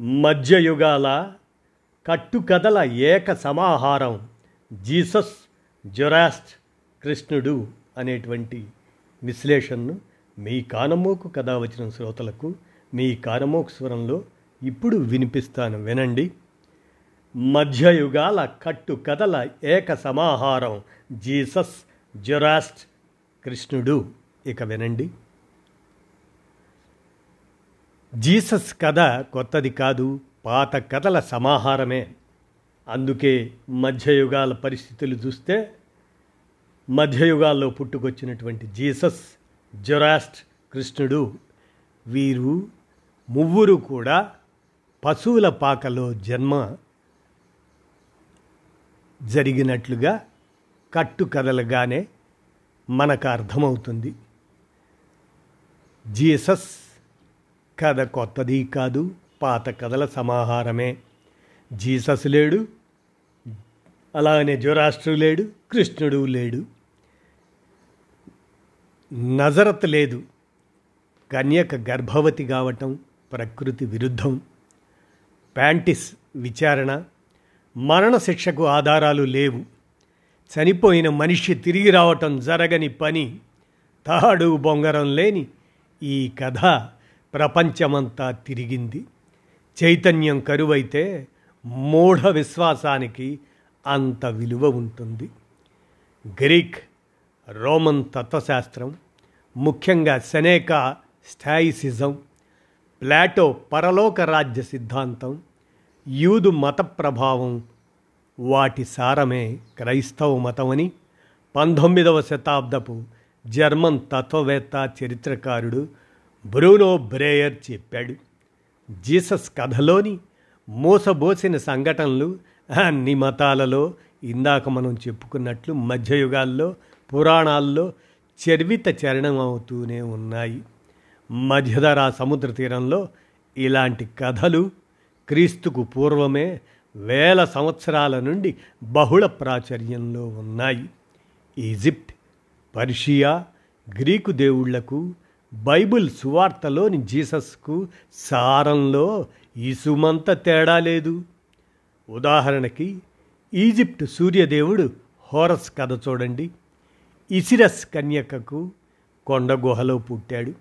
మధ్యయుగాల కట్టుకథల ఏక సమాహారం జీసస్ జొరాస్ట్ కృష్ణుడు అనేటువంటి విశ్లేషణను మీ కానమోకు కథ వచ్చిన శ్రోతలకు మీ కానమోకు స్వరంలో ఇప్పుడు వినిపిస్తాను వినండి. మధ్యయుగాల కట్టుకథల ఏక సమాహారం జీసస్ జొరాస్ట్ కృష్ణుడు. ఇక వినండి. జీసస్ కథ కొత్తది కాదు పాత కథల సమాహారమే. అందుకే మధ్యయుగాల పరిస్థితులు చూస్తే మధ్యయుగాల్లో పుట్టుకొచ్చినటువంటి జీసస్ జొరాస్ట్ కృష్ణుడు వీరు మువ్వురు కూడా పశువుల పాకలో జన్మ జరిగినట్లుగా కట్టుకథలుగానే మనకు అర్థమవుతుంది. జీసస్ కథ కొత్తది కాదు పాత కథల సమాహారమే. జీసస్ లేడు అలానే జొరాష్ట్రు లేడు కృష్ణుడు లేడు. నజరత్ లేదు కన్యక గర్భవతి కావటం ప్రకృతి విరుద్ధం. ప్యాంటిస్ విచారణ మరణశిక్షకు ఆధారాలు లేవు. చనిపోయిన మనిషి తిరిగి రావటం జరగని పని తాడు బొంగరం లేని ఈ కథ. ప్రపంచమంతా తిరిగింది. చైతన్యం కరువైతే మూఢ విశ్వాసానికి అంత విలువ ఉంటుంది. గ్రీక్ రోమన్ తత్వశాస్త్రం ముఖ్యంగా సెనేకా స్థాయిసిజం ప్లాటో పరలోక రాజ్య సిద్ధాంతం యూదు మత ప్రభావం వాటి సారమే క్రైస్తవ మతమని పంతొమ్మిదవ శతాబ్దపు జర్మన్ తత్వవేత్త చరిత్రకారుడు బ్రూనో బ్రేయర్ చెప్పాడు. జీసస్ కథలోని మోసబోసిన సంఘటనలు అన్ని మతాలలో ఇందాక మనం చెప్పుకున్నట్లు మధ్యయుగాల్లో పురాణాల్లో చర్విత చరణం అవుతూనే ఉన్నాయి. మధ్యధరా సముద్ర తీరంలో ఇలాంటి కథలు క్రీస్తుకు పూర్వమే వేల సంవత్సరాల నుండి బహుళ ప్రాచుర్యంలో ఉన్నాయి. ఈజిప్ట్ పర్షియా గ్రీకు దేవుళ్ళకు బైబిల్ సువార్తలోని జీసస్కు సారంలో ఇసుమంత తేడా లేదు. ఉదాహరణకి ఈజిప్ట్ సూర్యదేవుడు హోరస్ కథ చూడండి. ఇసిరస్ కన్యకకు కొండ గుహలో పుట్టాడు.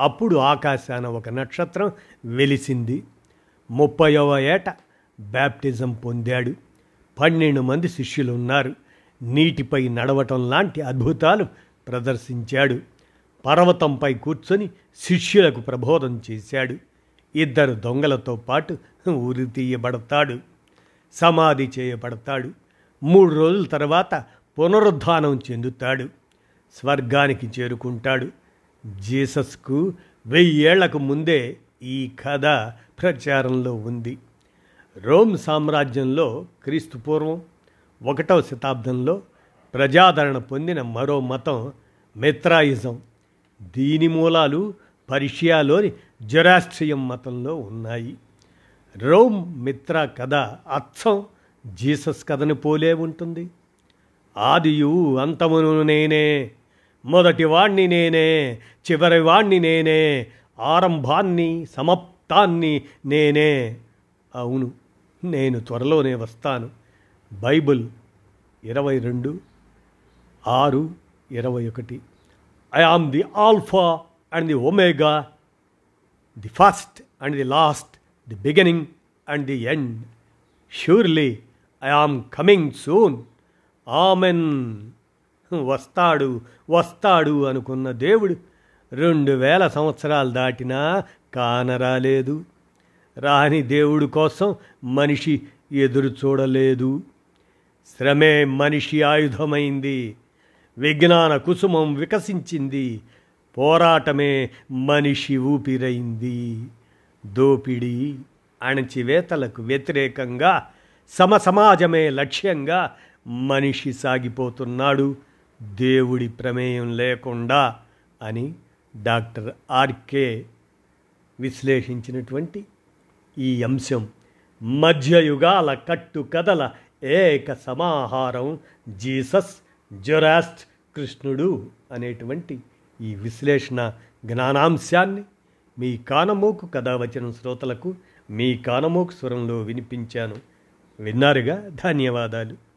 అప్పుడు ఆకాశాన ఒక నక్షత్రం వెలిసింది. ముప్పైవ ఏట బ్యాప్టిజం పొందాడు. పన్నెండు మంది శిష్యులు ఉన్నారు నీటిపై నడవటం లాంటి అద్భుతాలు ప్రదర్శించాడు. పర్వతంపై కూర్చొని శిష్యులకు ప్రబోధం చేశాడు. ఇద్దరు దొంగలతో పాటు ఉరి తీయబడతాడు సమాధి చేయబడతాడు. మూడు రోజుల తర్వాత పునరుద్ధానం చెందుతాడు స్వర్గానికి చేరుకుంటాడు. జీసస్కు వెయ్యేళ్ళకు ముందే ఈ కథ ప్రచారంలో ఉంది. రోమ్ సామ్రాజ్యంలో క్రీస్తు పూర్వం ఒకటవ శతాబ్దంలో ప్రజాదరణ పొందిన మరో మతం మిత్రాయిజం. దీని మూలాలు పర్షియాలోని జొరాస్ట్రియం మతంలో ఉన్నాయి. రోమ్ మిత్ర కథ అచ్చం జీసస్ కథని పోలే ఉంటుంది. ఆదియు అంతమును నేనే మొదటి వాణ్ణి నేనే చివరి వాణ్ణి నేనే ఆరంభాన్ని సమాప్తాన్ని నేనే. అవును నేను త్వరలోనే వస్తాను. బైబిల్ ఇరవై రెండు ఆరు ఇరవై ఒకటి. I am the alpha and the omega the first and the last the beginning and the end surely I am coming soon amen వస్తాడు వస్తాడు అనుకున్న దేవుడు రెండు వేల సంవత్సరాలు దాటినా కానరాలేదు రాని దేవుడు కోసం మనిషి ఎదురు చూడలేదు. శ్రమే మనిషి ఆయుధమైంది. విజ్ఞాన కుసుమం వికసించింది. పోరాటమే మనిషి ఊపిరైంది. దోపిడీ అణచివేతలకు వ్యతిరేకంగా సమసమాజమే లక్ష్యంగా మనిషి సాగిపోతున్నాడు. దేవుడి ప్రమేయం లేకుండా అని డాక్టర్ ఆర్కే విశ్లేషించినటువంటి ఈ అంశం. మధ్యయుగాల కట్టు కథల ఏక సమాహారం జీసస్ జొరాస్ట్ కృష్ణుడు అనేటువంటి ఈ విశ్లేషణ జ్ఞానాంశాన్ని మీ కానమోకు కథావచనం శ్రోతలకు మీ కానమోకు స్వరంలో వినిపించాను. విన్నారుగా? ధన్యవాదాలు.